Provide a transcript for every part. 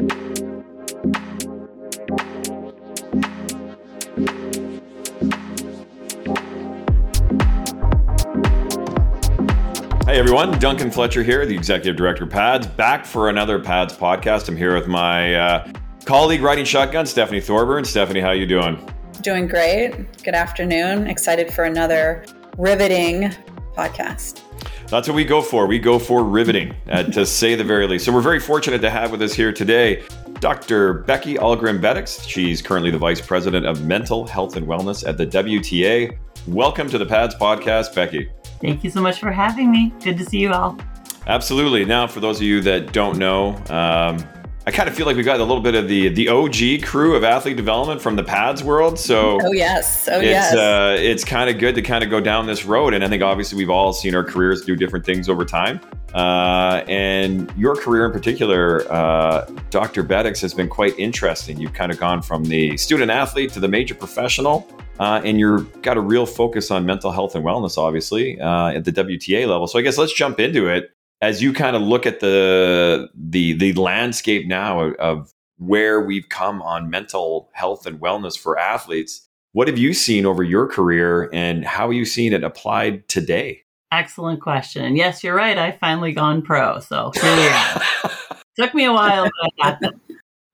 Hey everyone, Duncan Fletcher here, the executive director of PADS, back for another PADS podcast. I'm here with my uh, colleague riding shotgun, Stephanie Thorburn. Stephanie, how you doing? Doing great. Good afternoon. Excited for another riveting podcast. That's what we go for. We go for riveting, uh, to say the very least. So we're very fortunate to have with us here today Dr. Becky Ahlgren Bedics. She's currently the Vice President of Mental Health and Wellness at the WTA. Welcome to the PADS podcast, Becky. Thank you so much for having me. Good to see you all. Absolutely. Now, for those of you that don't know, um, I kind of feel like we got a little bit of the the OG crew of athlete development from the pads world. So oh yes, oh it's, yes, uh, it's kind of good to kind of go down this road. And I think obviously we've all seen our careers do different things over time. Uh, and your career in particular, uh, Dr. Bedics, has been quite interesting. You've kind of gone from the student athlete to the major professional. Uh, and you've got a real focus on mental health and wellness, obviously, uh, at the WTA level. So I guess let's jump into it as you kind of look at the the the landscape now of, of where we've come on mental health and wellness for athletes. What have you seen over your career, and how are you seeing it applied today? Excellent question. Yes, you're right. I finally gone pro, so here we are. Took me a while, but I got them.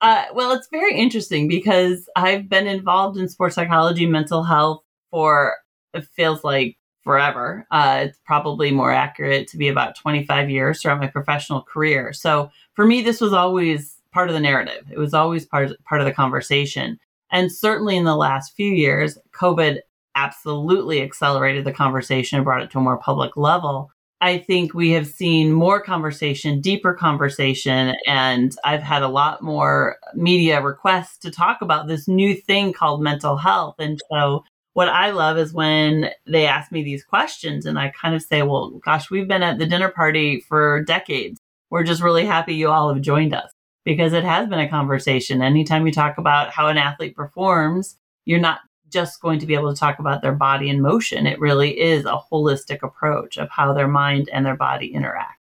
Uh, well, it's very interesting because I've been involved in sports psychology, mental health for it feels like forever. Uh, it's probably more accurate to be about 25 years throughout my professional career. So for me, this was always part of the narrative. It was always part part of the conversation. And certainly in the last few years, COVID absolutely accelerated the conversation and brought it to a more public level. I think we have seen more conversation, deeper conversation, and I've had a lot more media requests to talk about this new thing called mental health. And so, what I love is when they ask me these questions, and I kind of say, Well, gosh, we've been at the dinner party for decades. We're just really happy you all have joined us because it has been a conversation. Anytime you talk about how an athlete performs, you're not just going to be able to talk about their body in motion. It really is a holistic approach of how their mind and their body interact.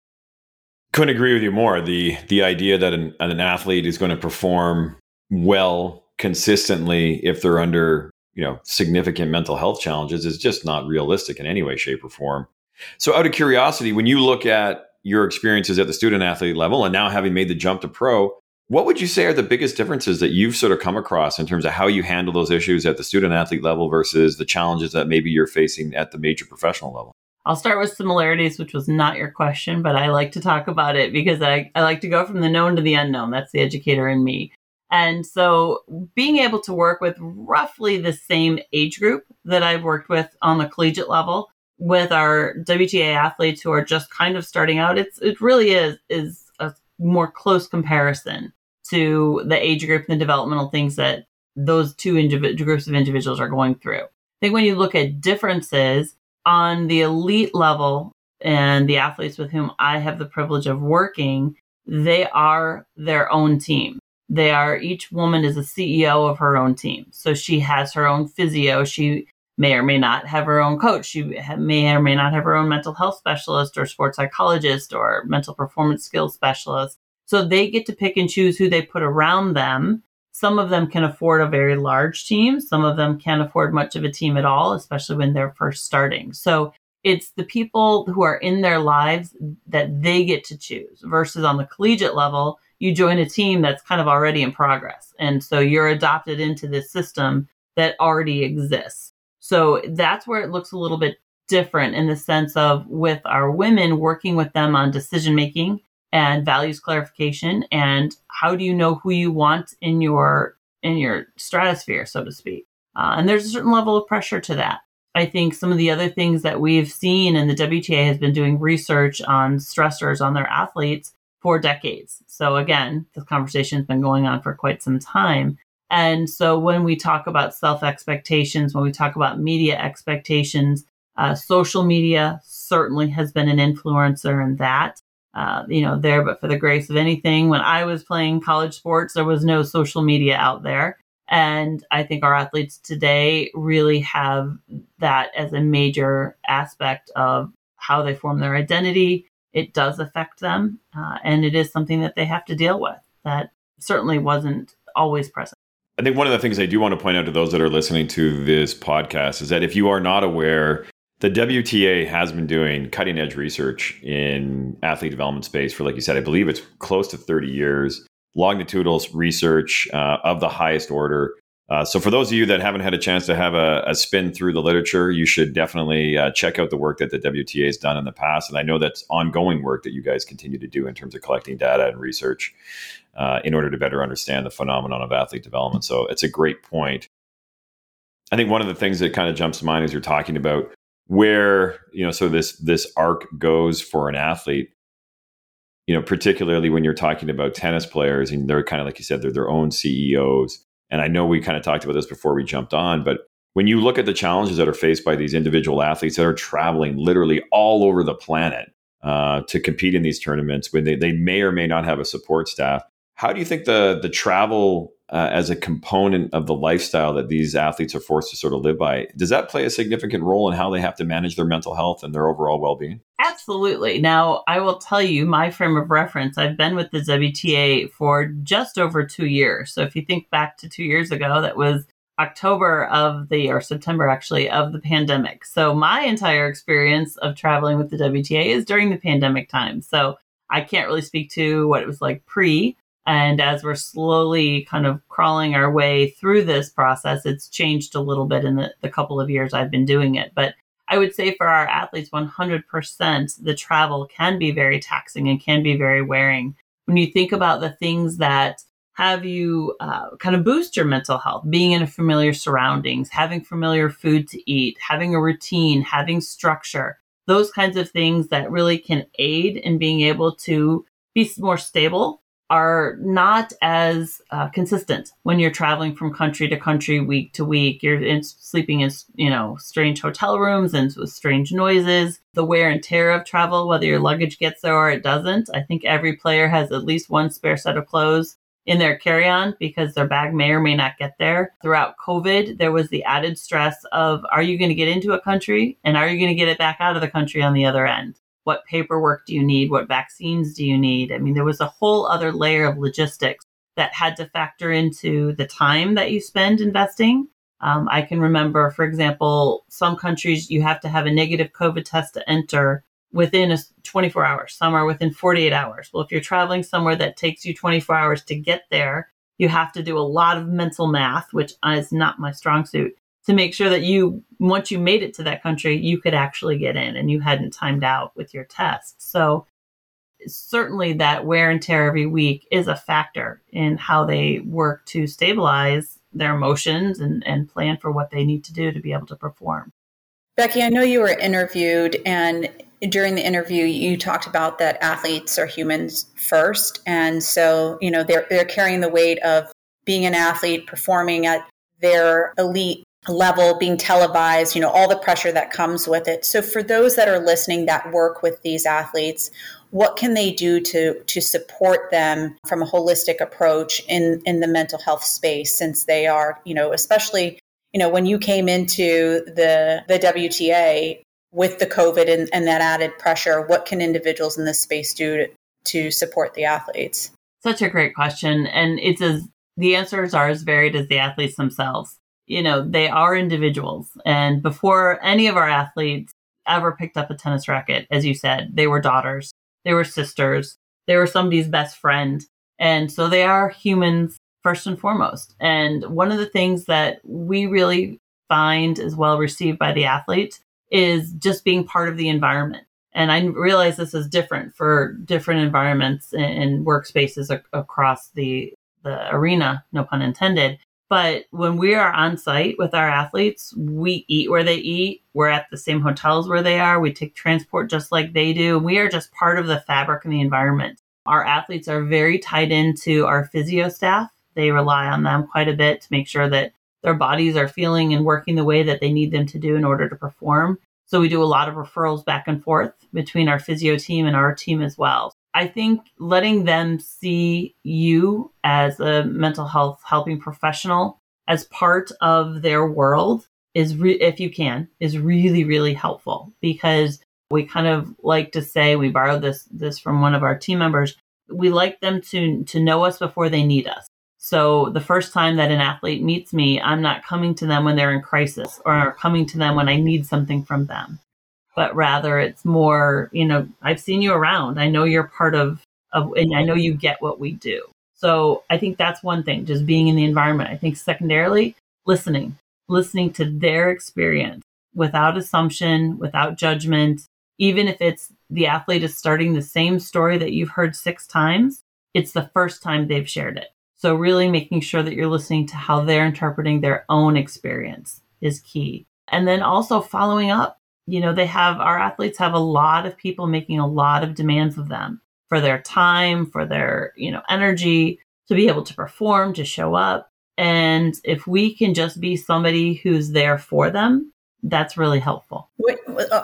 Couldn't agree with you more. The the idea that an, an athlete is going to perform well consistently if they're under you know significant mental health challenges is just not realistic in any way, shape, or form. So, out of curiosity, when you look at your experiences at the student athlete level and now having made the jump to pro, what would you say are the biggest differences that you've sort of come across in terms of how you handle those issues at the student athlete level versus the challenges that maybe you're facing at the major professional level? I'll start with similarities, which was not your question, but I like to talk about it because I, I like to go from the known to the unknown. That's the educator in me. And so being able to work with roughly the same age group that I've worked with on the collegiate level with our WTA athletes who are just kind of starting out, it's it really is is a more close comparison to the age group and the developmental things that those two indiv- groups of individuals are going through. I think when you look at differences on the elite level and the athletes with whom I have the privilege of working, they are their own team. They are each woman is a CEO of her own team. So she has her own physio. She may or may not have her own coach. She may or may not have her own mental health specialist or sports psychologist or mental performance skills specialist. So they get to pick and choose who they put around them. Some of them can afford a very large team. Some of them can't afford much of a team at all, especially when they're first starting. So it's the people who are in their lives that they get to choose versus on the collegiate level, you join a team that's kind of already in progress. And so you're adopted into this system that already exists. So that's where it looks a little bit different in the sense of with our women working with them on decision making and values clarification and how do you know who you want in your in your stratosphere so to speak uh, and there's a certain level of pressure to that i think some of the other things that we've seen and the wta has been doing research on stressors on their athletes for decades so again this conversation has been going on for quite some time and so when we talk about self expectations when we talk about media expectations uh, social media certainly has been an influencer in that uh, you know, there, but for the grace of anything. When I was playing college sports, there was no social media out there. And I think our athletes today really have that as a major aspect of how they form their identity. It does affect them. Uh, and it is something that they have to deal with that certainly wasn't always present. I think one of the things I do want to point out to those that are listening to this podcast is that if you are not aware, the WTA has been doing cutting edge research in athlete development space for, like you said, I believe it's close to 30 years. Longitudinal research uh, of the highest order. Uh, so, for those of you that haven't had a chance to have a, a spin through the literature, you should definitely uh, check out the work that the WTA has done in the past. And I know that's ongoing work that you guys continue to do in terms of collecting data and research uh, in order to better understand the phenomenon of athlete development. So it's a great point. I think one of the things that kind of jumps to mind as you're talking about where you know so this this arc goes for an athlete you know particularly when you're talking about tennis players and they're kind of like you said they're their own CEOs and I know we kind of talked about this before we jumped on but when you look at the challenges that are faced by these individual athletes that are traveling literally all over the planet uh, to compete in these tournaments when they, they may or may not have a support staff how do you think the the travel uh, as a component of the lifestyle that these athletes are forced to sort of live by does that play a significant role in how they have to manage their mental health and their overall well-being? Absolutely. Now, I will tell you my frame of reference. I've been with the WTA for just over 2 years. So if you think back to 2 years ago, that was October of the or September actually of the pandemic. So my entire experience of traveling with the WTA is during the pandemic time. So I can't really speak to what it was like pre, and as we're slowly kind of crawling our way through this process, it's changed a little bit in the, the couple of years I've been doing it. But I would say for our athletes, 100%, the travel can be very taxing and can be very wearing. When you think about the things that have you uh, kind of boost your mental health, being in a familiar surroundings, having familiar food to eat, having a routine, having structure, those kinds of things that really can aid in being able to be more stable are not as uh, consistent when you're traveling from country to country, week to week. You're in, sleeping in, you know, strange hotel rooms and with strange noises. The wear and tear of travel, whether your luggage gets there or it doesn't. I think every player has at least one spare set of clothes in their carry-on because their bag may or may not get there. Throughout COVID, there was the added stress of are you going to get into a country and are you going to get it back out of the country on the other end? What paperwork do you need? What vaccines do you need? I mean, there was a whole other layer of logistics that had to factor into the time that you spend investing. Um, I can remember, for example, some countries you have to have a negative COVID test to enter within a 24 hours. Some are within 48 hours. Well, if you're traveling somewhere that takes you 24 hours to get there, you have to do a lot of mental math, which is not my strong suit to make sure that you once you made it to that country you could actually get in and you hadn't timed out with your test. So certainly that wear and tear every week is a factor in how they work to stabilize their emotions and, and plan for what they need to do to be able to perform. Becky i know you were interviewed and during the interview you talked about that athletes are humans first. And so you know they're, they're carrying the weight of being an athlete performing at their elite level being televised, you know, all the pressure that comes with it. So for those that are listening that work with these athletes, what can they do to to support them from a holistic approach in in the mental health space since they are, you know, especially, you know, when you came into the the WTA with the COVID and, and that added pressure, what can individuals in this space do to, to support the athletes? Such a great question. And it's as the answers are as varied as the athletes themselves you know, they are individuals. And before any of our athletes ever picked up a tennis racket, as you said, they were daughters, they were sisters, they were somebody's best friend. And so they are humans first and foremost. And one of the things that we really find is well received by the athletes is just being part of the environment. And I realize this is different for different environments and workspaces across the the arena, no pun intended. But when we are on site with our athletes, we eat where they eat. We're at the same hotels where they are. We take transport just like they do. We are just part of the fabric and the environment. Our athletes are very tied into our physio staff. They rely on them quite a bit to make sure that their bodies are feeling and working the way that they need them to do in order to perform. So we do a lot of referrals back and forth between our physio team and our team as well. I think letting them see you as a mental health helping professional as part of their world is, re- if you can, is really, really helpful because we kind of like to say, we borrowed this, this from one of our team members. we like them to to know us before they need us. So the first time that an athlete meets me, I'm not coming to them when they're in crisis or coming to them when I need something from them. But rather it's more, you know, I've seen you around. I know you're part of of and I know you get what we do. So I think that's one thing, just being in the environment. I think secondarily, listening, listening to their experience without assumption, without judgment, even if it's the athlete is starting the same story that you've heard six times, it's the first time they've shared it. So, really making sure that you're listening to how they're interpreting their own experience is key. And then also following up. You know, they have our athletes have a lot of people making a lot of demands of them for their time, for their, you know, energy to be able to perform, to show up. And if we can just be somebody who's there for them, that's really helpful.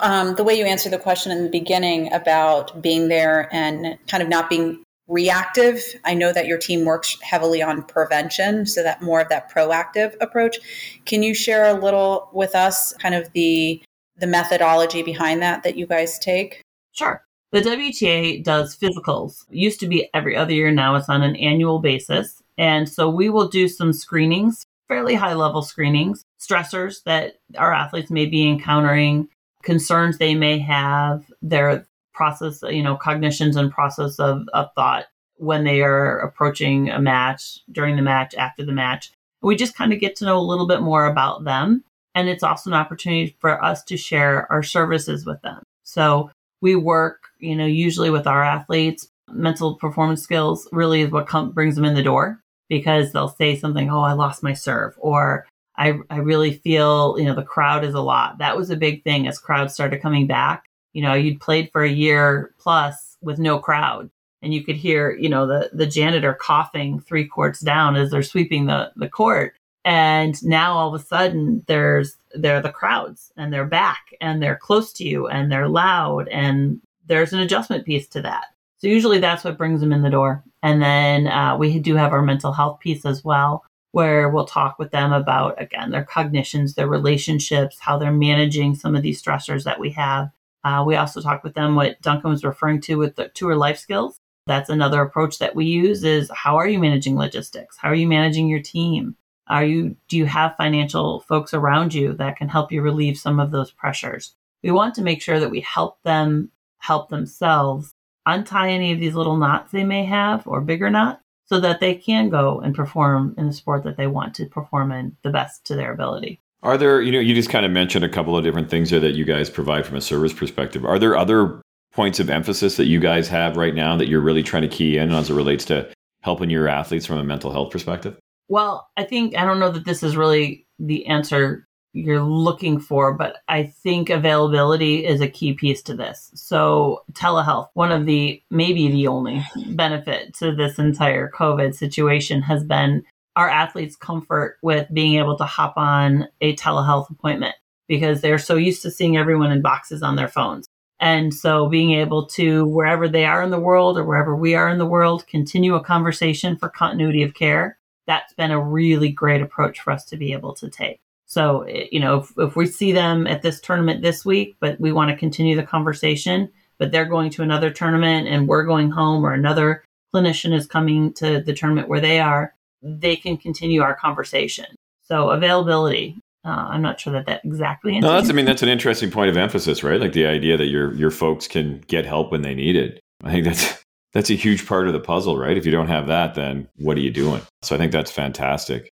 Um, the way you answered the question in the beginning about being there and kind of not being reactive, I know that your team works heavily on prevention, so that more of that proactive approach. Can you share a little with us, kind of the the methodology behind that that you guys take? Sure. The WTA does physicals. It used to be every other year. Now it's on an annual basis. And so we will do some screenings, fairly high level screenings, stressors that our athletes may be encountering, concerns they may have, their process, you know, cognitions and process of, of thought when they are approaching a match, during the match, after the match. We just kind of get to know a little bit more about them. And it's also an opportunity for us to share our services with them. So we work, you know, usually with our athletes. Mental performance skills really is what com- brings them in the door because they'll say something, oh, I lost my serve, or I, I really feel, you know, the crowd is a lot. That was a big thing as crowds started coming back. You know, you'd played for a year plus with no crowd and you could hear, you know, the, the janitor coughing three courts down as they're sweeping the, the court. And now all of a sudden there's, they're the crowds and they're back and they're close to you and they're loud and there's an adjustment piece to that. So usually that's what brings them in the door. And then uh, we do have our mental health piece as well, where we'll talk with them about, again, their cognitions, their relationships, how they're managing some of these stressors that we have. Uh, we also talk with them what Duncan was referring to with the tour life skills. That's another approach that we use is how are you managing logistics? How are you managing your team? Are you do you have financial folks around you that can help you relieve some of those pressures? We want to make sure that we help them help themselves untie any of these little knots they may have or bigger knots so that they can go and perform in the sport that they want to perform in the best to their ability. Are there, you know, you just kind of mentioned a couple of different things there that you guys provide from a service perspective. Are there other points of emphasis that you guys have right now that you're really trying to key in as it relates to helping your athletes from a mental health perspective? Well, I think I don't know that this is really the answer you're looking for, but I think availability is a key piece to this. So, telehealth, one of the maybe the only benefit to this entire COVID situation has been our athletes' comfort with being able to hop on a telehealth appointment because they're so used to seeing everyone in boxes on their phones. And so being able to, wherever they are in the world or wherever we are in the world, continue a conversation for continuity of care, that's been a really great approach for us to be able to take. So, eh, you know, if, if we see them at this tournament this week, but we want to continue the conversation, but they're going to another tournament and we're going home or another clinician is coming to the tournament where they are, they can continue our conversation. So availability. Uh, I'm not sure that that exactly. No, that's. I mean, that's an interesting point of emphasis, right? Like the idea that your your folks can get help when they need it. I think that's that's a huge part of the puzzle, right? If you don't have that, then what are you doing? So I think that's fantastic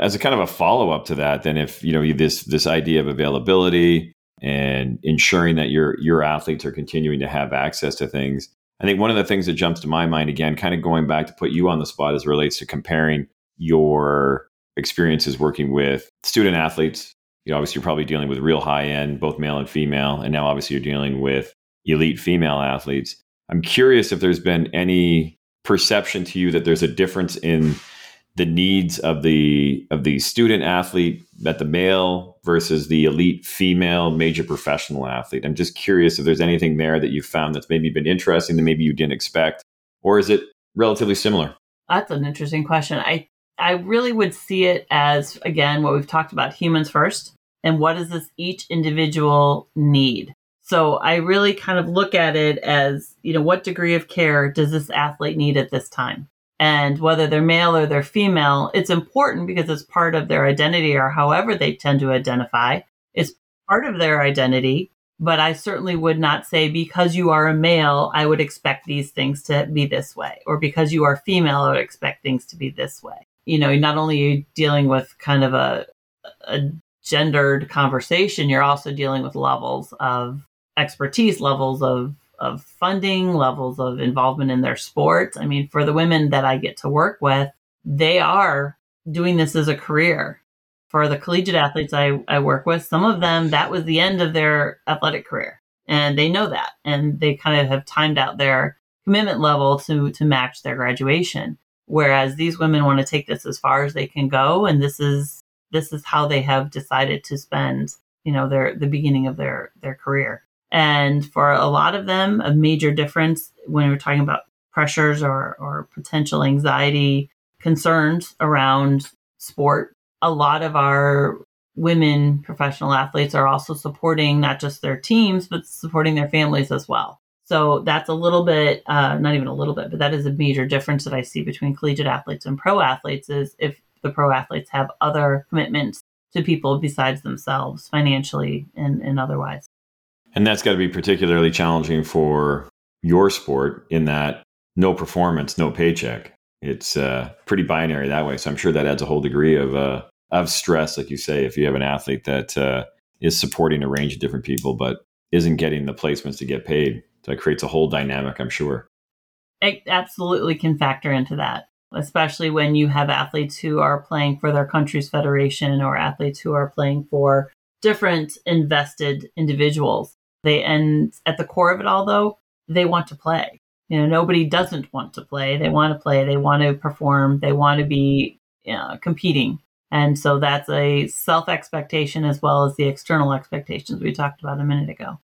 as a kind of a follow up to that, then if you know this this idea of availability and ensuring that your your athletes are continuing to have access to things, I think one of the things that jumps to my mind again, kind of going back to put you on the spot as relates to comparing your experiences working with student athletes. You know, obviously you're probably dealing with real high end, both male and female, and now obviously you're dealing with elite female athletes. I'm curious if there's been any perception to you that there's a difference in the needs of the of the student athlete at the male versus the elite female major professional athlete. I'm just curious if there's anything there that you found that's maybe been interesting that maybe you didn't expect, or is it relatively similar? That's an interesting question. I I really would see it as again what we've talked about humans first and what does this each individual need. So I really kind of look at it as, you know, what degree of care does this athlete need at this time? And whether they're male or they're female, it's important because it's part of their identity or however they tend to identify. It's part of their identity. But I certainly would not say because you are a male, I would expect these things to be this way. Or because you are female, I would expect things to be this way. You know, not only are you dealing with kind of a, a gendered conversation, you're also dealing with levels of expertise, levels of of funding, levels of involvement in their sport. I mean, for the women that I get to work with, they are doing this as a career. For the collegiate athletes I, I work with, some of them, that was the end of their athletic career. And they know that. And they kind of have timed out their commitment level to, to match their graduation. Whereas these women want to take this as far as they can go. And this is, this is how they have decided to spend, you know, their, the beginning of their, their career. And for a lot of them, a major difference when we're talking about pressures or, or potential anxiety concerns around sport, a lot of our women professional athletes are also supporting not just their teams, but supporting their families as well. So that's a little bit, uh, not even a little bit, but that is a major difference that I see between collegiate athletes and pro athletes is if the pro athletes have other commitments to people besides themselves financially and, and otherwise. And that's got to be particularly challenging for your sport in that no performance, no paycheck. It's uh, pretty binary that way. So I'm sure that adds a whole degree of uh, of stress, like you say, if you have an athlete that uh, is supporting a range of different people but isn't getting the placements to get paid. So that creates a whole dynamic, I'm sure. It absolutely can factor into that, especially when you have athletes who are playing for their country's federation or athletes who are playing for different invested individuals. They and at the core of it all though, they want to play. You know, nobody doesn't want to play. They want to play. They want to perform. They want to be you know, competing. And so that's a self expectation as well as the external expectations we talked about a minute ago.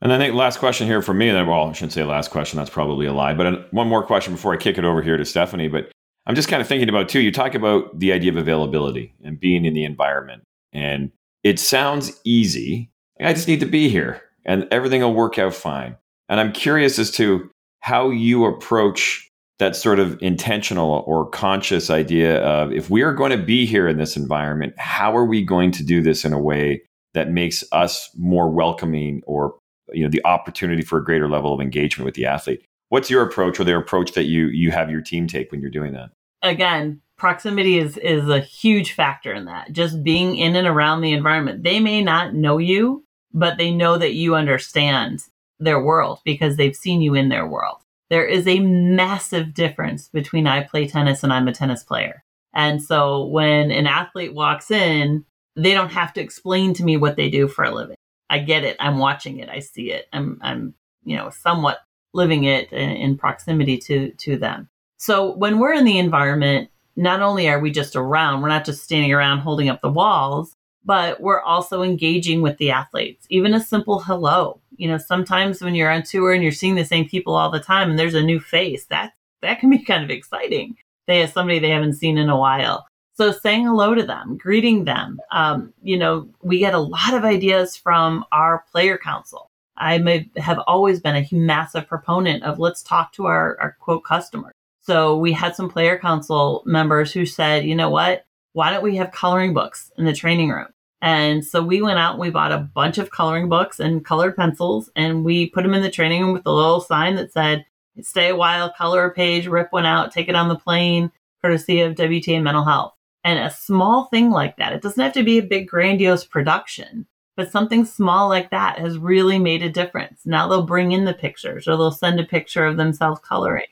And I think last question here for me, well, I shouldn't say last question, that's probably a lie, but uh, one more question before I kick it over here to Stephanie. But I'm just kind of thinking about too, you talk about the idea of availability and being in the environment. And it sounds easy. I just need to be here and everything will work out fine. And I'm curious as to how you approach that sort of intentional or conscious idea of if we are going to be here in this environment, how are we going to do this in a way that makes us more welcoming or you know the opportunity for a greater level of engagement with the athlete? What's your approach or the approach that you you have your team take when you're doing that? Again, proximity is is a huge factor in that. Just being in and around the environment. They may not know you, but they know that you understand their world because they've seen you in their world. There is a massive difference between I play tennis and I'm a tennis player. And so when an athlete walks in, they don't have to explain to me what they do for a living. I get it. I'm watching it. I see it. I'm, I'm, you know, somewhat living it in, in proximity to, to them. So when we're in the environment, not only are we just around, we're not just standing around holding up the walls, but we're also engaging with the athletes. Even a simple hello. You know, sometimes when you're on tour and you're seeing the same people all the time and there's a new face, that that can be kind of exciting. They have somebody they haven't seen in a while. So saying hello to them, greeting them. Um, you know, we get a lot of ideas from our player council. I may, have always been a massive proponent of let's talk to our, our quote customers. So we had some player council members who said, you know what? Why don't we have coloring books in the training room? And so we went out and we bought a bunch of coloring books and colored pencils and we put them in the training room with a little sign that said, stay a while, color a page, rip one out, take it on the plane, courtesy of WTA Mental Health. And a small thing like that, it doesn't have to be a big grandiose production, but something small like that has really made a difference. Now they'll bring in the pictures or they'll send a picture of themselves coloring.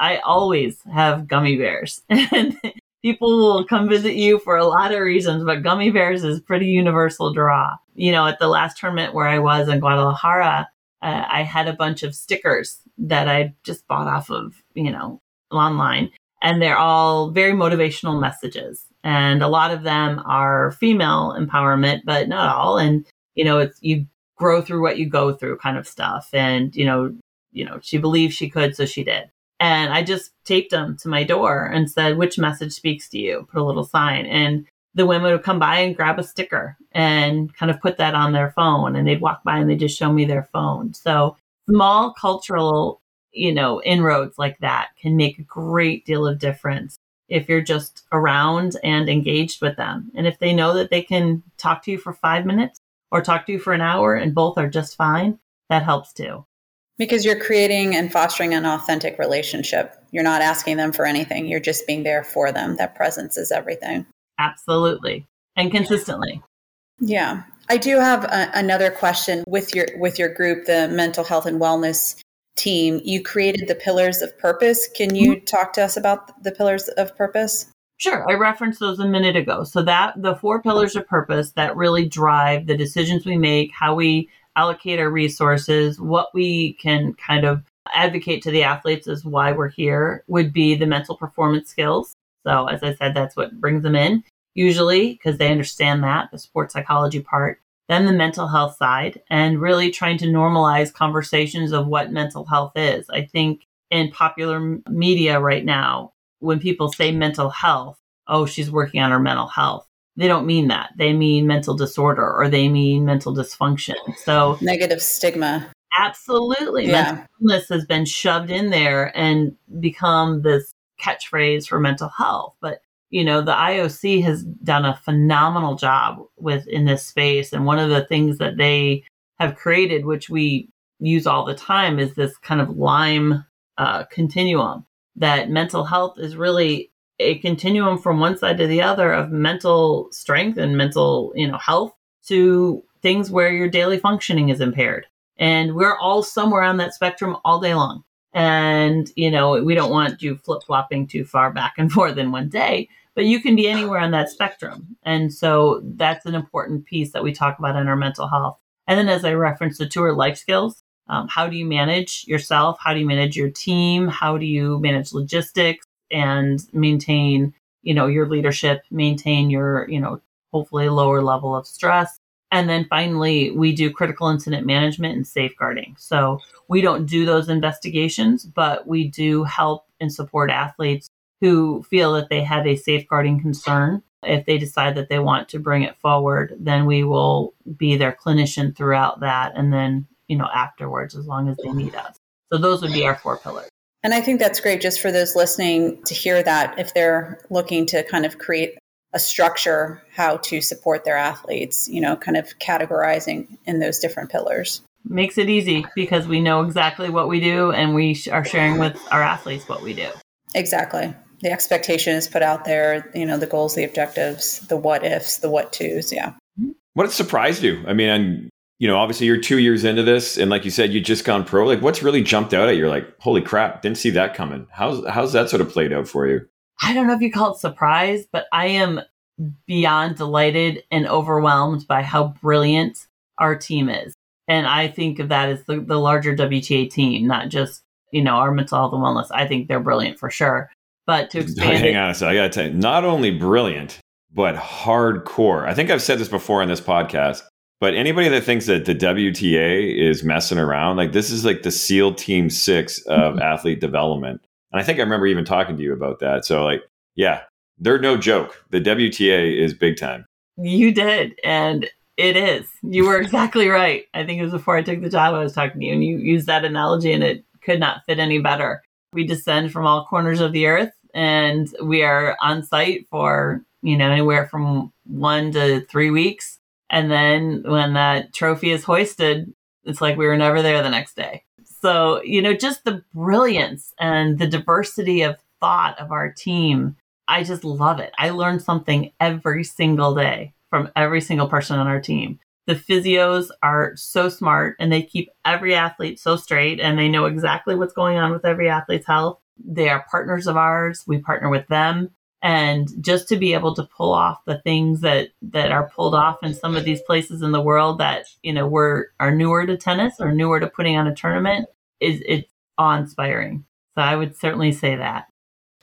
I always have gummy bears. people will come visit you for a lot of reasons, but gummy bears is pretty universal draw. You know, at the last tournament where I was in Guadalajara, uh, I had a bunch of stickers that I just bought off of, you know, online. And they're all very motivational messages. And a lot of them are female empowerment, but not all. And, you know, it's you grow through what you go through kind of stuff. And, you know, you know, she believed she could, so she did. And I just taped them to my door and said, which message speaks to you? Put a little sign. And the women would come by and grab a sticker and kind of put that on their phone and they'd walk by and they just show me their phone. So small cultural, you know, inroads like that can make a great deal of difference if you're just around and engaged with them. And if they know that they can talk to you for five minutes or talk to you for an hour and both are just fine, that helps too. Because you're creating and fostering an authentic relationship. You're not asking them for anything, you're just being there for them. That presence is everything. Absolutely. And consistently. Yeah. I do have a, another question with your with your group, the mental health and wellness team. You created the pillars of purpose. Can you mm-hmm. talk to us about the pillars of purpose? Sure, I referenced those a minute ago. So that the four pillars of purpose that really drive the decisions we make, how we allocate our resources, what we can kind of advocate to the athletes is why we're here would be the mental performance skills. So, as I said, that's what brings them in usually because they understand that, the sports psychology part. Then the mental health side, and really trying to normalize conversations of what mental health is. I think in popular media right now, when people say mental health, oh, she's working on her mental health they don't mean that. They mean mental disorder or they mean mental dysfunction. So negative stigma. Absolutely. Yeah. Mental illness has been shoved in there and become this catchphrase for mental health. But you know, the IOC has done a phenomenal job with in this space. And one of the things that they have created, which we use all the time, is this kind of Lyme uh, continuum that mental health is really a continuum from one side to the other of mental strength and mental, you know, health to things where your daily functioning is impaired. And we're all somewhere on that spectrum all day long. And, you know, we don't want you flip flopping too far back and forth in one day, but you can be anywhere on that spectrum. And so that's an important piece that we talk about in our mental health. And then, as I referenced, the tour life skills. Um, how do you manage yourself? How do you manage your team? How do you manage logistics? And maintain, you know, your leadership, maintain your, you know, hopefully lower level of stress. And then finally, we do critical incident management and safeguarding. So we don't do those investigations, but we do help and support athletes who feel that they have a safeguarding concern. If they decide that they want to bring it forward, then we will be their clinician throughout that and then, you know, afterwards as long as they need us. So those would be our four pillars. And I think that's great just for those listening to hear that if they're looking to kind of create a structure how to support their athletes, you know, kind of categorizing in those different pillars. Makes it easy because we know exactly what we do and we are sharing with our athletes what we do. Exactly. The expectation is put out there, you know, the goals, the objectives, the what ifs, the what tos. Yeah. What surprised you? I mean, you know, obviously you're two years into this, and like you said, you just gone pro. Like, what's really jumped out at you? Like, holy crap, didn't see that coming. How's how's that sort of played out for you? I don't know if you call it surprise, but I am beyond delighted and overwhelmed by how brilliant our team is. And I think of that as the, the larger WTA team, not just, you know, our mental health and wellness. I think they're brilliant for sure. But to expand Hang on a second. I gotta tell you, not only brilliant, but hardcore. I think I've said this before in this podcast. But anybody that thinks that the WTA is messing around, like this is like the SEAL Team Six of mm-hmm. athlete development. And I think I remember even talking to you about that. So, like, yeah, they're no joke. The WTA is big time. You did. And it is. You were exactly right. I think it was before I took the job I was talking to you, and you used that analogy, and it could not fit any better. We descend from all corners of the earth, and we are on site for, you know, anywhere from one to three weeks and then when that trophy is hoisted, it's like we were never there the next day. So, you know, just the brilliance and the diversity of thought of our team. I just love it. I learn something every single day from every single person on our team. The physios are so smart and they keep every athlete so straight and they know exactly what's going on with every athlete's health. They are partners of ours. We partner with them and just to be able to pull off the things that that are pulled off in some of these places in the world that you know were are newer to tennis or newer to putting on a tournament is it's awe-inspiring. So i would certainly say that.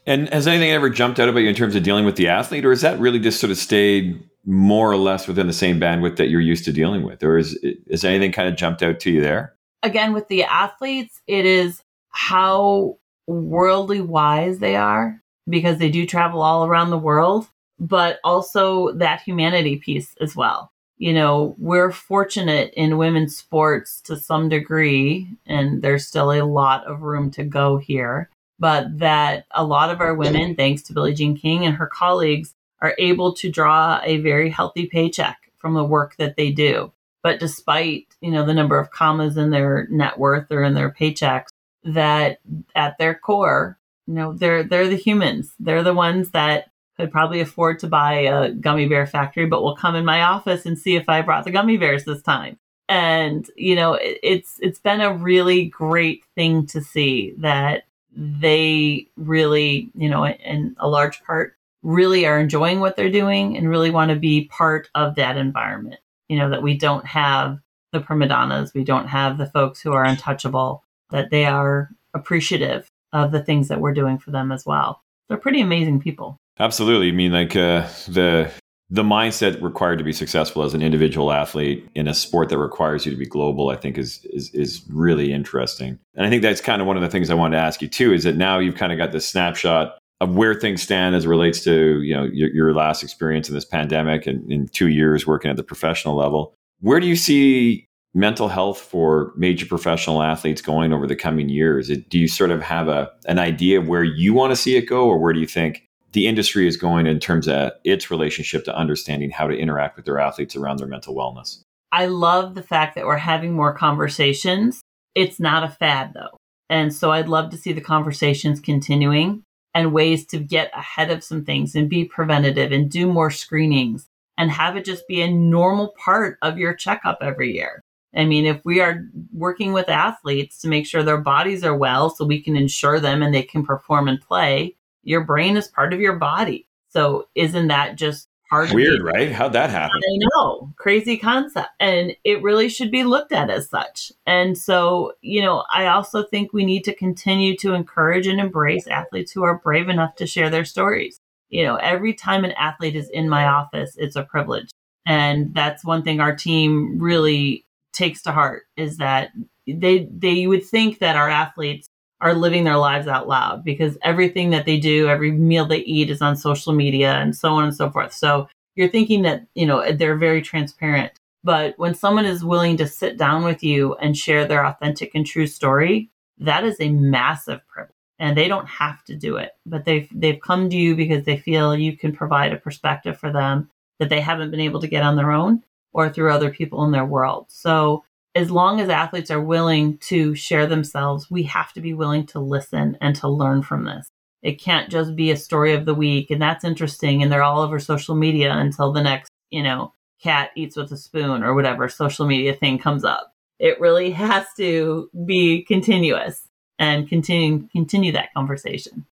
And has anything ever jumped out about you in terms of dealing with the athlete or is that really just sort of stayed more or less within the same bandwidth that you're used to dealing with or is is anything kind of jumped out to you there? Again with the athletes it is how worldly wise they are because they do travel all around the world. but also that humanity piece as well. You know, we're fortunate in women's sports to some degree, and there's still a lot of room to go here. But that a lot of our women, thanks to Billie Jean King and her colleagues, are able to draw a very healthy paycheck from the work that they do. But despite, you know, the number of commas in their net worth or in their paychecks, that at their core, you know, they're they're the humans. They're the ones that could probably afford to buy a gummy bear factory, but will come in my office and see if I brought the gummy bears this time. And you know, it, it's it's been a really great thing to see that they really, you know, in a large part, really are enjoying what they're doing and really want to be part of that environment. You know, that we don't have the prima donnas, we don't have the folks who are untouchable, that they are appreciative of the things that we're doing for them as well. They're pretty amazing people. Absolutely. I mean, like uh, the the mindset required to be successful as an individual athlete in a sport that requires you to be global, I think, is is is really interesting. And I think that's kind of one of the things I wanted to ask you too. Is that now you've kind of got this snapshot of where things stand as relates to you know your, your last experience in this pandemic and in two years working at the professional level. Where do you see mental health for major professional athletes going over the coming years? Do you sort of have a an idea of where you want to see it go, or where do you think the industry is going in terms of its relationship to understanding how to interact with their athletes around their mental wellness? I love the fact that we're having more conversations. It's not a fad though. And so I'd love to see the conversations continuing and ways to get ahead of some things and be preventative and do more screenings and have it just be a normal part of your checkup every year. I mean, if we are working with athletes to make sure their bodies are well so we can ensure them and they can perform and play, your brain is part of your body. So isn't that just hard? Weird, right? How'd that happen? I know. Crazy concept. And it really should be looked at as such. And so, you know, I also think we need to continue to encourage and embrace athletes who are brave enough to share their stories. You know, every time an athlete is in my office, it's a privilege. And that's one thing our team really takes to heart is that they they you would think that our athletes are living their lives out loud because everything that they do, every meal they eat is on social media and so on and so forth. So you're thinking that, you know, they're very transparent. But when someone is willing to sit down with you and share their authentic and true story, that is a massive privilege. And they don't have to do it, but they've they've come to you because they feel you can provide a perspective for them that they haven't been able to get on their own or through other people in their world. So as long as athletes are willing to share themselves, we have to be willing to listen and to learn from this. It can't just be a story of the week and that's interesting and they're all over social media until the next, you know, cat eats with a spoon or whatever social media thing comes up. It really has to be continuous and continue continue that conversation.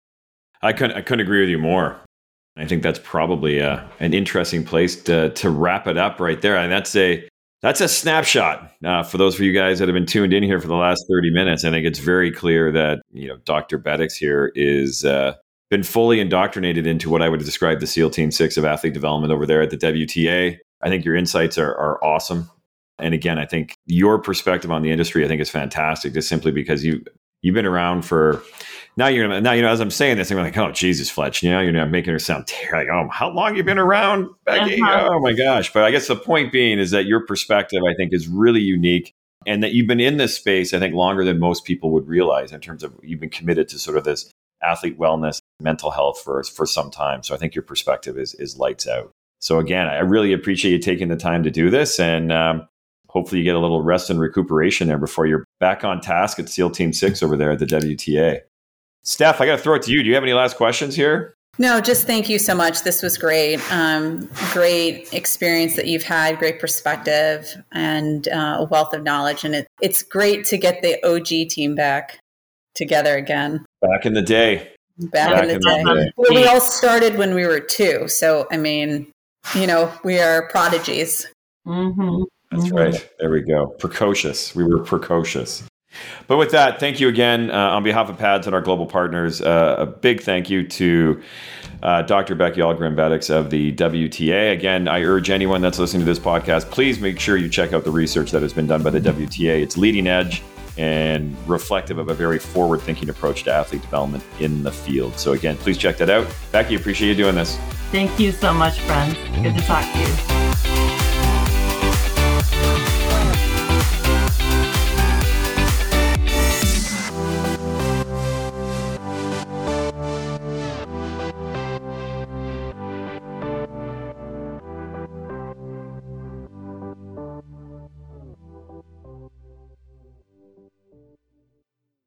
I couldn't I couldn't agree with you more. I think that's probably a, uh, an interesting place to to wrap it up right there. And that's a that's a snapshot uh, for those of you guys that have been tuned in here for the last 30 minutes. I think it's very clear that you know Dr. Bedics here is uh, been fully indoctrinated into what I would describe the SEAL Team Six of athlete development over there at the WTA. I think your insights are, are awesome. And again, I think your perspective on the industry, I think is fantastic, just simply because you you've been around for now you're gonna now you know as I'm saying this, I'm like, oh Jesus, Fletch, you know, you're not making her sound terrible. like, oh, how long you been around, Becky? Uh-huh. Oh my gosh! But I guess the point being is that your perspective, I think, is really unique, and that you've been in this space, I think, longer than most people would realize in terms of you've been committed to sort of this athlete wellness, mental health for for some time. So I think your perspective is is lights out. So again, I really appreciate you taking the time to do this, and um, hopefully you get a little rest and recuperation there before you're back on task at SEAL Team Six over there at the WTA. Steph, I got to throw it to you. Do you have any last questions here? No, just thank you so much. This was great. Um, great experience that you've had, great perspective, and uh, a wealth of knowledge. And it, it's great to get the OG team back together again. Back in the day. Back, back in, the, in day. the day. Well, we all started when we were two. So, I mean, you know, we are prodigies. Mm-hmm. That's mm-hmm. right. There we go. Precocious. We were precocious. But with that, thank you again uh, on behalf of PADS and our global partners. Uh, a big thank you to uh, Dr. Becky Ahlgren Bedics of the WTA. Again, I urge anyone that's listening to this podcast, please make sure you check out the research that has been done by the WTA. It's leading edge and reflective of a very forward thinking approach to athlete development in the field. So, again, please check that out. Becky, appreciate you doing this. Thank you so much, friends. Good to talk to you.